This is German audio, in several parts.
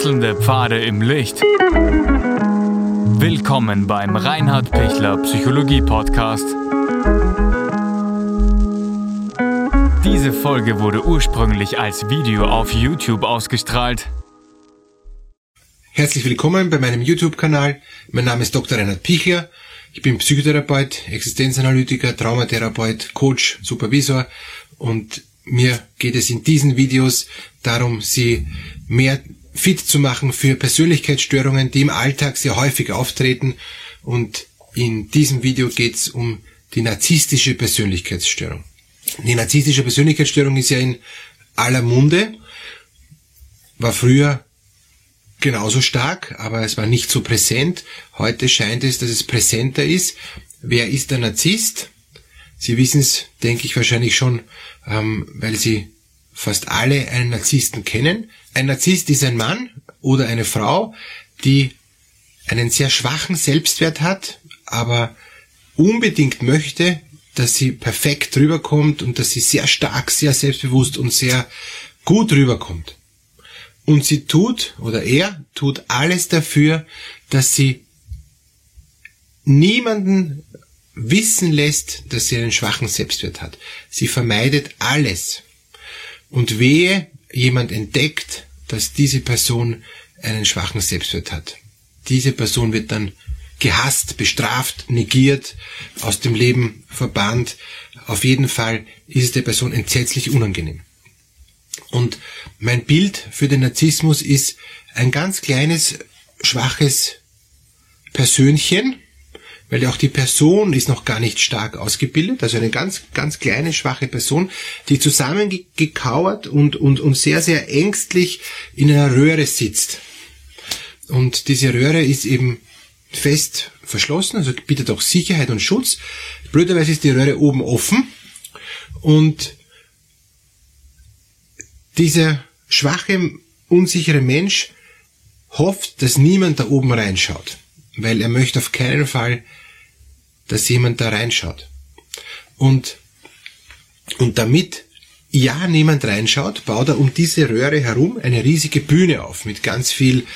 Wechselnde Pfade im Licht. Willkommen beim Reinhard Pichler Psychologie Podcast. Diese Folge wurde ursprünglich als Video auf YouTube ausgestrahlt. Herzlich willkommen bei meinem YouTube-Kanal. Mein Name ist Dr. Reinhard Pichler. Ich bin Psychotherapeut, Existenzanalytiker, Traumatherapeut, Coach, Supervisor und mir geht es in diesen Videos darum, Sie mehr fit zu machen für Persönlichkeitsstörungen, die im Alltag sehr häufig auftreten. Und in diesem Video geht es um die narzisstische Persönlichkeitsstörung. Die narzisstische Persönlichkeitsstörung ist ja in aller Munde, war früher genauso stark, aber es war nicht so präsent. Heute scheint es, dass es präsenter ist. Wer ist der Narzisst? Sie wissen es, denke ich, wahrscheinlich schon, ähm, weil Sie fast alle einen Narzissten kennen. Ein Narzisst ist ein Mann oder eine Frau, die einen sehr schwachen Selbstwert hat, aber unbedingt möchte, dass sie perfekt rüberkommt und dass sie sehr stark, sehr selbstbewusst und sehr gut rüberkommt. Und sie tut, oder er tut alles dafür, dass sie niemanden wissen lässt, dass sie einen schwachen Selbstwert hat. Sie vermeidet alles. Und wehe, jemand entdeckt, dass diese Person einen schwachen Selbstwert hat. Diese Person wird dann gehasst, bestraft, negiert, aus dem Leben verbannt. Auf jeden Fall ist es der Person entsetzlich unangenehm. Und mein Bild für den Narzissmus ist ein ganz kleines, schwaches Persönchen, weil auch die Person ist noch gar nicht stark ausgebildet, also eine ganz, ganz kleine, schwache Person, die zusammengekauert und, und, und sehr, sehr ängstlich in einer Röhre sitzt. Und diese Röhre ist eben fest verschlossen, also bietet auch Sicherheit und Schutz. Blöderweise ist die Röhre oben offen und dieser schwache, unsichere Mensch hofft, dass niemand da oben reinschaut, weil er möchte auf keinen Fall dass jemand da reinschaut. Und, und damit ja niemand reinschaut, baut er um diese Röhre herum eine riesige Bühne auf mit ganz viel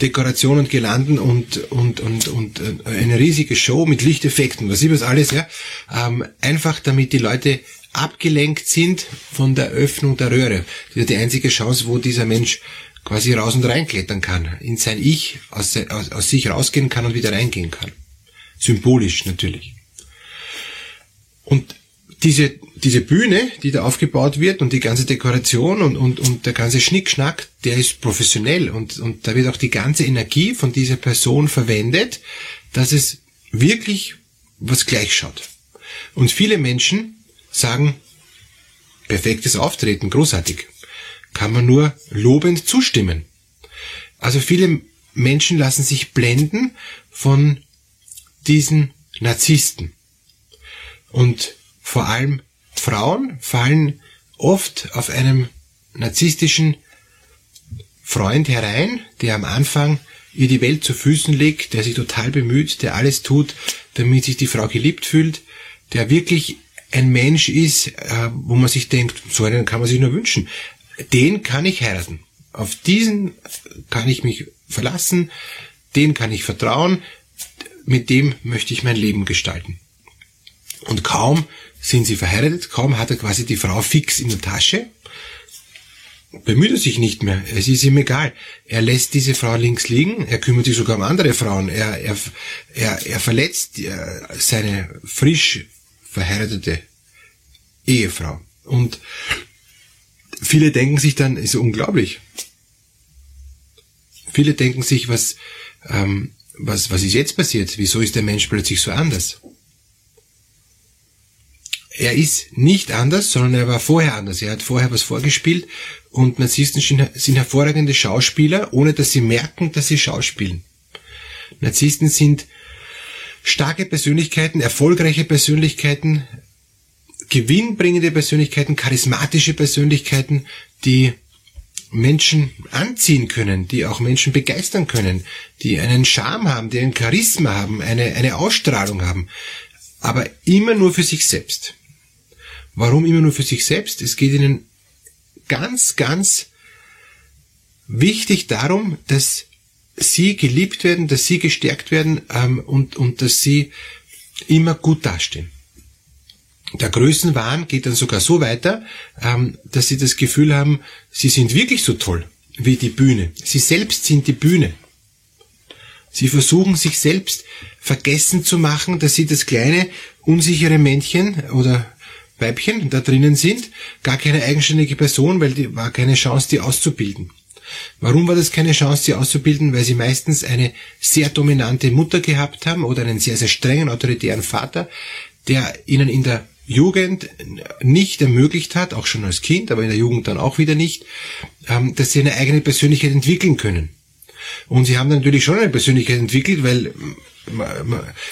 Dekoration und Gelanden und, und, und, und äh, eine riesige Show mit Lichteffekten, was was alles, ja. Ähm, einfach damit die Leute abgelenkt sind von der Öffnung der Röhre. Das ist die einzige Chance, wo dieser Mensch quasi raus und reinklettern kann, in sein Ich, aus, aus, aus sich rausgehen kann und wieder reingehen kann. Symbolisch natürlich. Und diese, diese Bühne, die da aufgebaut wird und die ganze Dekoration und, und, und der ganze Schnickschnack, der ist professionell und, und da wird auch die ganze Energie von dieser Person verwendet, dass es wirklich was gleich schaut. Und viele Menschen sagen, perfektes Auftreten, großartig. Kann man nur lobend zustimmen. Also viele Menschen lassen sich blenden von diesen Narzissten. Und vor allem Frauen fallen oft auf einem narzisstischen Freund herein, der am Anfang ihr die Welt zu Füßen legt, der sich total bemüht, der alles tut, damit sich die Frau geliebt fühlt, der wirklich ein Mensch ist, äh, wo man sich denkt, so einen kann man sich nur wünschen. Den kann ich heiraten. Auf diesen kann ich mich verlassen, den kann ich vertrauen, mit dem möchte ich mein Leben gestalten. Und kaum sind sie verheiratet, kaum hat er quasi die Frau fix in der Tasche, bemüht er sich nicht mehr. Es ist ihm egal. Er lässt diese Frau links liegen. Er kümmert sich sogar um andere Frauen. Er, er, er, er verletzt äh, seine frisch verheiratete Ehefrau. Und viele denken sich dann, ist unglaublich. Viele denken sich, was, ähm, was, was ist jetzt passiert? Wieso ist der Mensch plötzlich so anders? Er ist nicht anders, sondern er war vorher anders. Er hat vorher was vorgespielt und Narzissten sind hervorragende Schauspieler, ohne dass sie merken, dass sie schauspielen. Narzissten sind starke Persönlichkeiten, erfolgreiche Persönlichkeiten, gewinnbringende Persönlichkeiten, charismatische Persönlichkeiten, die Menschen anziehen können, die auch Menschen begeistern können, die einen Charme haben, die ein Charisma haben, eine, eine Ausstrahlung haben, aber immer nur für sich selbst. Warum immer nur für sich selbst? Es geht ihnen ganz, ganz wichtig darum, dass sie geliebt werden, dass sie gestärkt werden ähm, und, und dass sie immer gut dastehen. Der Größenwahn geht dann sogar so weiter, ähm, dass sie das Gefühl haben, sie sind wirklich so toll wie die Bühne. Sie selbst sind die Bühne. Sie versuchen sich selbst vergessen zu machen, dass sie das kleine, unsichere Männchen oder Weibchen da drinnen sind, gar keine eigenständige Person, weil die war keine Chance, die auszubilden. Warum war das keine Chance, sie auszubilden? Weil sie meistens eine sehr dominante Mutter gehabt haben oder einen sehr, sehr strengen, autoritären Vater, der ihnen in der Jugend nicht ermöglicht hat, auch schon als Kind, aber in der Jugend dann auch wieder nicht, ähm, dass sie eine eigene Persönlichkeit entwickeln können. Und sie haben natürlich schon eine Persönlichkeit entwickelt, weil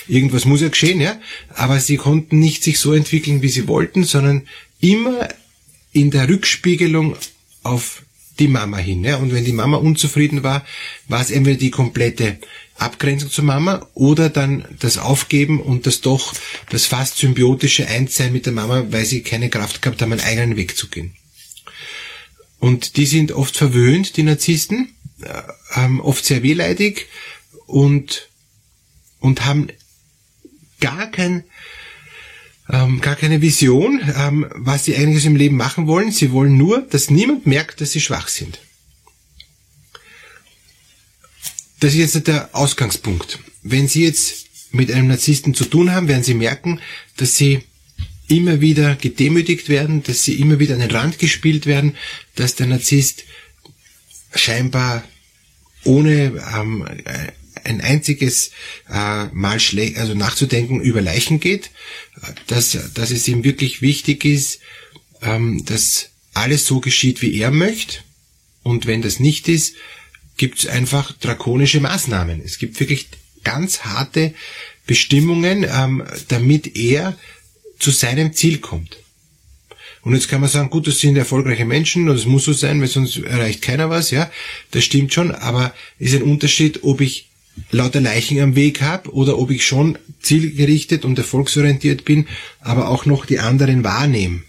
irgendwas muss ja geschehen, ja. Aber sie konnten nicht sich so entwickeln, wie sie wollten, sondern immer in der Rückspiegelung auf die Mama hin. Ja? Und wenn die Mama unzufrieden war, war es entweder die komplette Abgrenzung zur Mama oder dann das Aufgeben und das doch, das fast symbiotische Einssein mit der Mama, weil sie keine Kraft gehabt haben, einen eigenen Weg zu gehen. Und die sind oft verwöhnt, die Narzissten, äh, oft sehr wehleidig und, und haben gar kein, ähm, gar keine Vision, ähm, was sie eigentlich im Leben machen wollen. Sie wollen nur, dass niemand merkt, dass sie schwach sind. Das ist jetzt der Ausgangspunkt. Wenn Sie jetzt mit einem Narzissten zu tun haben, werden Sie merken, dass Sie immer wieder gedemütigt werden, dass Sie immer wieder an den Rand gespielt werden, dass der Narzisst scheinbar ohne ähm, ein einziges äh, Mal schlecht, also nachzudenken über Leichen geht, dass, dass es ihm wirklich wichtig ist, ähm, dass alles so geschieht, wie er möchte. Und wenn das nicht ist, gibt es einfach drakonische Maßnahmen. Es gibt wirklich ganz harte Bestimmungen, ähm, damit er zu seinem Ziel kommt. Und jetzt kann man sagen, gut, das sind erfolgreiche Menschen und es muss so sein, weil sonst erreicht keiner was, ja. Das stimmt schon, aber ist ein Unterschied, ob ich lauter Leichen am Weg habe oder ob ich schon zielgerichtet und erfolgsorientiert bin, aber auch noch die anderen wahrnehme.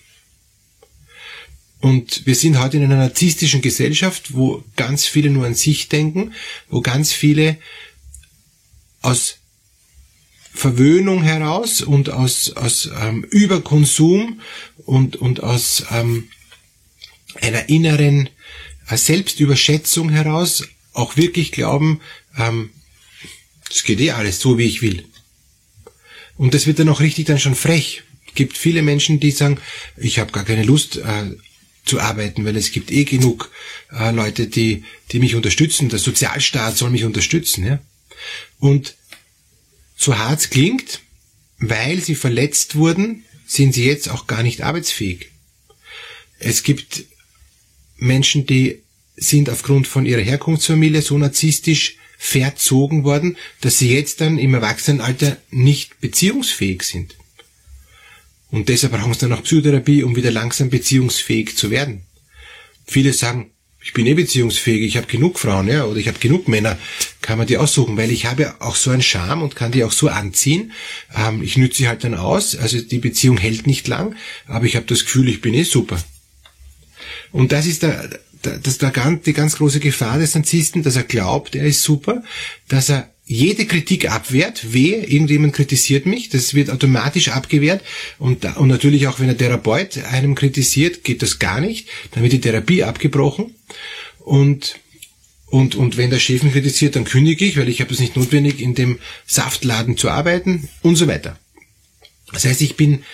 Und wir sind heute in einer narzisstischen Gesellschaft, wo ganz viele nur an sich denken, wo ganz viele aus Verwöhnung heraus und aus, aus ähm, Überkonsum und, und aus ähm, einer inneren äh, Selbstüberschätzung heraus auch wirklich glauben, ähm, das geht eh alles so, wie ich will. Und das wird dann auch richtig dann schon frech. Es gibt viele Menschen, die sagen, ich habe gar keine Lust äh, zu arbeiten, weil es gibt eh genug äh, Leute, die, die mich unterstützen. Der Sozialstaat soll mich unterstützen. Ja? Und so hart klingt, weil sie verletzt wurden, sind sie jetzt auch gar nicht arbeitsfähig. Es gibt Menschen, die sind aufgrund von ihrer Herkunftsfamilie so narzisstisch verzogen worden, dass sie jetzt dann im Erwachsenenalter nicht beziehungsfähig sind. Und deshalb brauchen sie dann auch Psychotherapie, um wieder langsam beziehungsfähig zu werden. Viele sagen, ich bin eh beziehungsfähig, ich habe genug Frauen, ja, oder ich habe genug Männer, kann man die aussuchen, weil ich habe auch so einen Charme und kann die auch so anziehen. Ähm, ich nütze sie halt dann aus, also die Beziehung hält nicht lang, aber ich habe das Gefühl, ich bin eh super. Und das ist der, das ist der, die ganz große Gefahr des Narzissten, dass er glaubt, er ist super, dass er jede Kritik abwehrt, weh, irgendjemand kritisiert mich, das wird automatisch abgewehrt. Und, und natürlich auch wenn der Therapeut einem kritisiert, geht das gar nicht, dann wird die Therapie abgebrochen. Und und, und wenn der Chef mich kritisiert, dann kündige ich, weil ich habe es nicht notwendig, in dem Saftladen zu arbeiten und so weiter. Das heißt, ich bin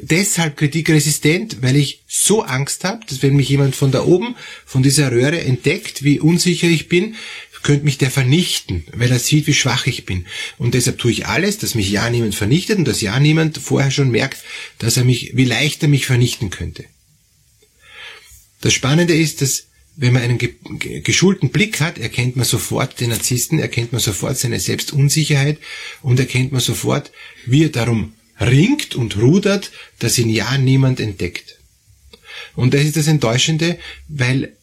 deshalb kritikresistent, weil ich so Angst habe, dass wenn mich jemand von da oben, von dieser Röhre entdeckt, wie unsicher ich bin, könnte mich der vernichten, weil er sieht, wie schwach ich bin. Und deshalb tue ich alles, dass mich ja niemand vernichtet und dass ja niemand vorher schon merkt, dass er mich, wie leicht er mich vernichten könnte. Das Spannende ist, dass wenn man einen geschulten Blick hat, erkennt man sofort den Narzissten, erkennt man sofort seine Selbstunsicherheit und erkennt man sofort, wie er darum ringt und rudert, dass ihn ja niemand entdeckt. Und das ist das Enttäuschende, weil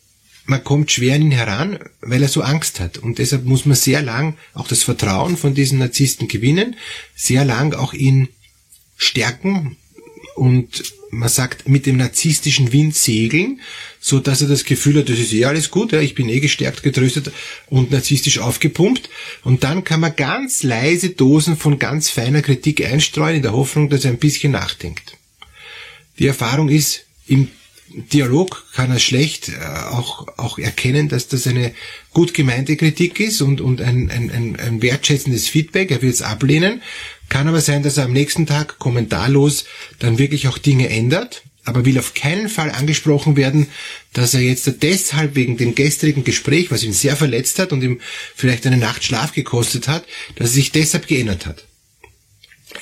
man kommt schwer an ihn heran, weil er so Angst hat. Und deshalb muss man sehr lang auch das Vertrauen von diesen Narzissten gewinnen, sehr lang auch ihn stärken und, man sagt, mit dem narzisstischen Wind segeln, so dass er das Gefühl hat, das ist eh alles gut, ja, ich bin eh gestärkt, getröstet und narzisstisch aufgepumpt. Und dann kann man ganz leise Dosen von ganz feiner Kritik einstreuen, in der Hoffnung, dass er ein bisschen nachdenkt. Die Erfahrung ist, im Dialog kann er schlecht äh, auch, auch erkennen, dass das eine gut gemeinte Kritik ist und, und ein, ein, ein, wertschätzendes Feedback. Er wird es ablehnen. Kann aber sein, dass er am nächsten Tag kommentarlos dann wirklich auch Dinge ändert, aber will auf keinen Fall angesprochen werden, dass er jetzt deshalb wegen dem gestrigen Gespräch, was ihn sehr verletzt hat und ihm vielleicht eine Nacht Schlaf gekostet hat, dass er sich deshalb geändert hat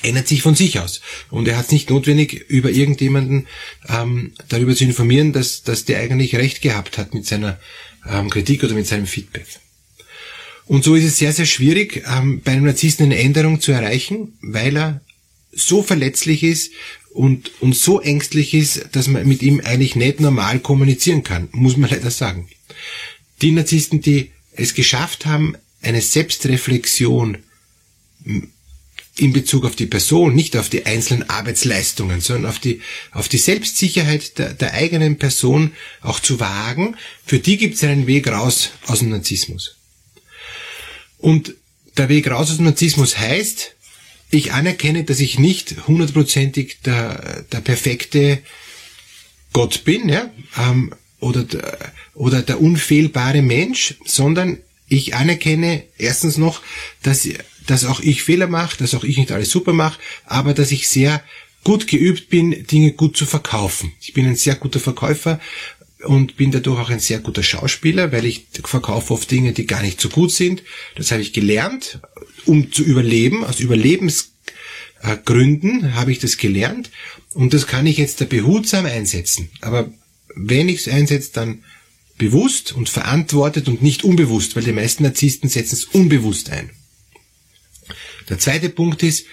ändert sich von sich aus. Und er hat es nicht notwendig, über irgendjemanden ähm, darüber zu informieren, dass, dass der eigentlich recht gehabt hat mit seiner ähm, Kritik oder mit seinem Feedback. Und so ist es sehr, sehr schwierig, ähm, bei einem Narzissten eine Änderung zu erreichen, weil er so verletzlich ist und, und so ängstlich ist, dass man mit ihm eigentlich nicht normal kommunizieren kann, muss man leider sagen. Die Narzissten, die es geschafft haben, eine Selbstreflexion in Bezug auf die Person, nicht auf die einzelnen Arbeitsleistungen, sondern auf die, auf die Selbstsicherheit der, der eigenen Person auch zu wagen, für die gibt es einen Weg raus aus dem Narzissmus. Und der Weg raus aus dem Narzissmus heißt, ich anerkenne, dass ich nicht hundertprozentig der, der perfekte Gott bin, ja, ähm, oder, der, oder der unfehlbare Mensch, sondern ich anerkenne erstens noch, dass dass auch ich Fehler mache, dass auch ich nicht alles super mache, aber dass ich sehr gut geübt bin, Dinge gut zu verkaufen. Ich bin ein sehr guter Verkäufer und bin dadurch auch ein sehr guter Schauspieler, weil ich verkaufe oft Dinge, die gar nicht so gut sind. Das habe ich gelernt, um zu überleben. Aus Überlebensgründen habe ich das gelernt und das kann ich jetzt da behutsam einsetzen. Aber wenn ich es einsetze, dann bewusst und verantwortet und nicht unbewusst, weil die meisten Narzissten setzen es unbewusst ein. Der zweite Punkt ist,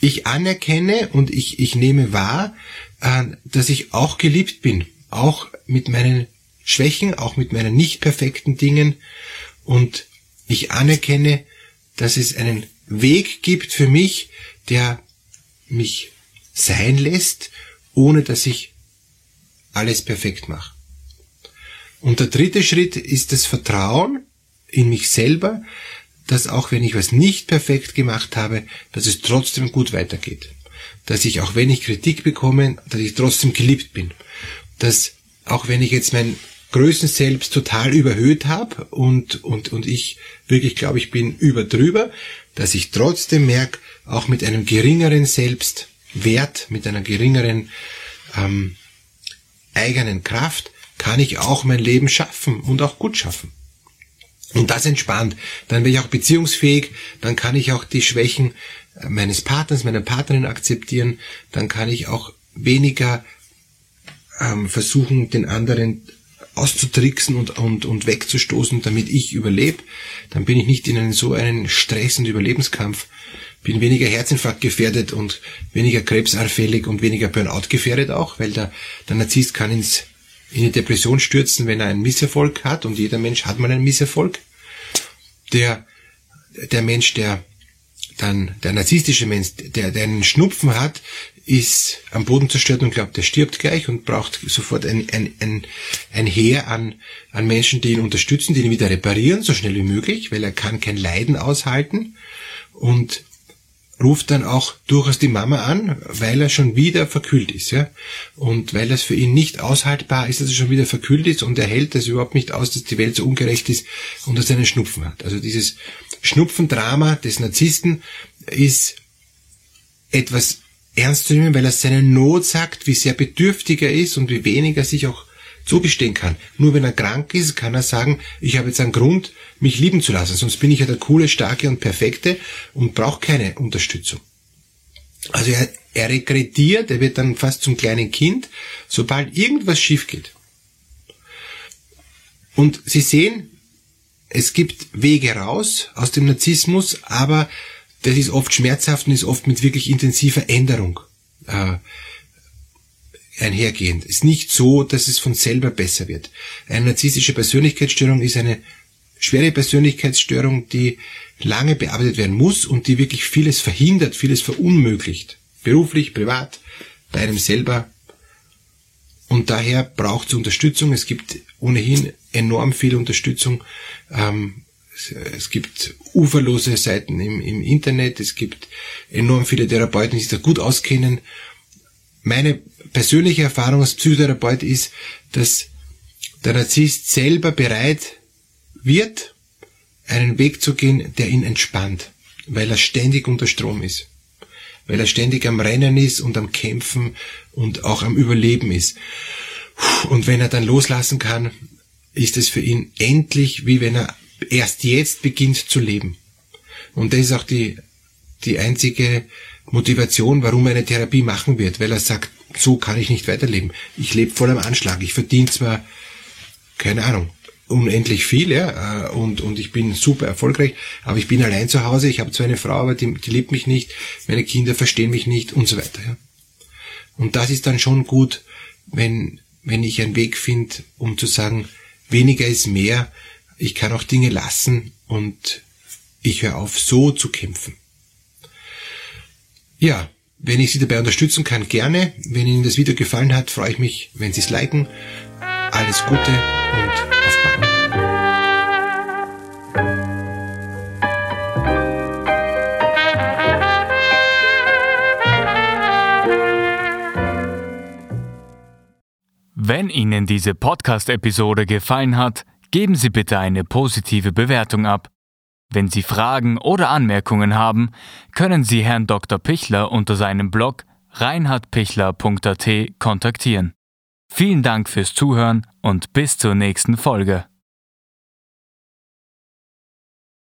ich anerkenne und ich, ich nehme wahr, äh, dass ich auch geliebt bin, auch mit meinen Schwächen, auch mit meinen nicht perfekten Dingen und ich anerkenne, dass es einen Weg gibt für mich, der mich sein lässt, ohne dass ich alles perfekt mache. Und der dritte Schritt ist das Vertrauen in mich selber, dass auch wenn ich was nicht perfekt gemacht habe, dass es trotzdem gut weitergeht. Dass ich auch wenn ich Kritik bekomme, dass ich trotzdem geliebt bin. Dass auch wenn ich jetzt mein Größen selbst total überhöht habe und, und, und ich wirklich glaube, ich bin über drüber, dass ich trotzdem merke, auch mit einem geringeren Selbstwert, mit einer geringeren ähm, eigenen Kraft, kann ich auch mein Leben schaffen und auch gut schaffen. Und das entspannt. Dann bin ich auch beziehungsfähig, dann kann ich auch die Schwächen äh, meines Partners, meiner Partnerin akzeptieren, dann kann ich auch weniger ähm, versuchen, den anderen auszutricksen und, und, und wegzustoßen, damit ich überlebe. Dann bin ich nicht in einen so einen Stress- und Überlebenskampf, bin weniger Herzinfarkt gefährdet und weniger krebsanfällig und weniger Burnout gefährdet auch, weil der, der Narzisst kann ins in die Depression stürzen, wenn er einen Misserfolg hat und jeder Mensch hat mal einen Misserfolg. Der, der Mensch, der dann, der narzisstische Mensch, der, der einen Schnupfen hat, ist am Boden zerstört und glaubt, er stirbt gleich und braucht sofort ein, ein, ein, ein Heer an, an Menschen, die ihn unterstützen, die ihn wieder reparieren, so schnell wie möglich, weil er kann kein Leiden aushalten und ruft dann auch durchaus die Mama an, weil er schon wieder verkühlt ist, ja. Und weil es für ihn nicht aushaltbar ist, dass er schon wieder verkühlt ist und er hält es überhaupt nicht aus, dass die Welt so ungerecht ist und dass er einen Schnupfen hat. Also dieses Schnupfendrama des Narzissten ist etwas ernst zu nehmen, weil er seine Not sagt, wie sehr bedürftig er ist und wie wenig er sich auch zugestehen kann. Nur wenn er krank ist, kann er sagen, ich habe jetzt einen Grund, mich lieben zu lassen, sonst bin ich ja der coole, starke und perfekte und brauche keine Unterstützung. Also er, er regrediert, er wird dann fast zum kleinen Kind, sobald irgendwas schief geht. Und Sie sehen, es gibt Wege raus aus dem Narzissmus, aber das ist oft schmerzhaft und ist oft mit wirklich intensiver Änderung äh, einhergehend. Es ist nicht so, dass es von selber besser wird. Eine narzisstische Persönlichkeitsstörung ist eine schwere Persönlichkeitsstörung, die lange bearbeitet werden muss und die wirklich vieles verhindert, vieles verunmöglicht. Beruflich, privat, bei einem selber Und daher braucht es Unterstützung. Es gibt ohnehin enorm viel Unterstützung. Ähm, es gibt uferlose Seiten im, im Internet. Es gibt enorm viele Therapeuten, die sich da gut auskennen. Meine persönliche Erfahrung als Psychotherapeut ist, dass der Narzisst selber bereit wird, einen Weg zu gehen, der ihn entspannt, weil er ständig unter Strom ist, weil er ständig am Rennen ist und am Kämpfen und auch am Überleben ist. Und wenn er dann loslassen kann, ist es für ihn endlich, wie wenn er erst jetzt beginnt zu leben. Und das ist auch die, die einzige Motivation, warum er eine Therapie machen wird, weil er sagt, so kann ich nicht weiterleben. Ich lebe voll am Anschlag. Ich verdiene zwar, keine Ahnung, unendlich viel, ja, äh, und, und ich bin super erfolgreich, aber ich bin allein zu Hause, ich habe zwar eine Frau, aber die, die liebt mich nicht, meine Kinder verstehen mich nicht und so weiter, ja. Und das ist dann schon gut, wenn, wenn ich einen Weg finde, um zu sagen, weniger ist mehr, ich kann auch Dinge lassen und ich höre auf, so zu kämpfen. Ja, wenn ich Sie dabei unterstützen kann, gerne. Wenn Ihnen das Video gefallen hat, freue ich mich, wenn Sie es liken. Alles Gute und auf bald. Wenn Ihnen diese Podcast-Episode gefallen hat, geben Sie bitte eine positive Bewertung ab. Wenn Sie Fragen oder Anmerkungen haben, können Sie Herrn Dr. Pichler unter seinem Blog reinhardpichler.at kontaktieren. Vielen Dank fürs Zuhören und bis zur nächsten Folge.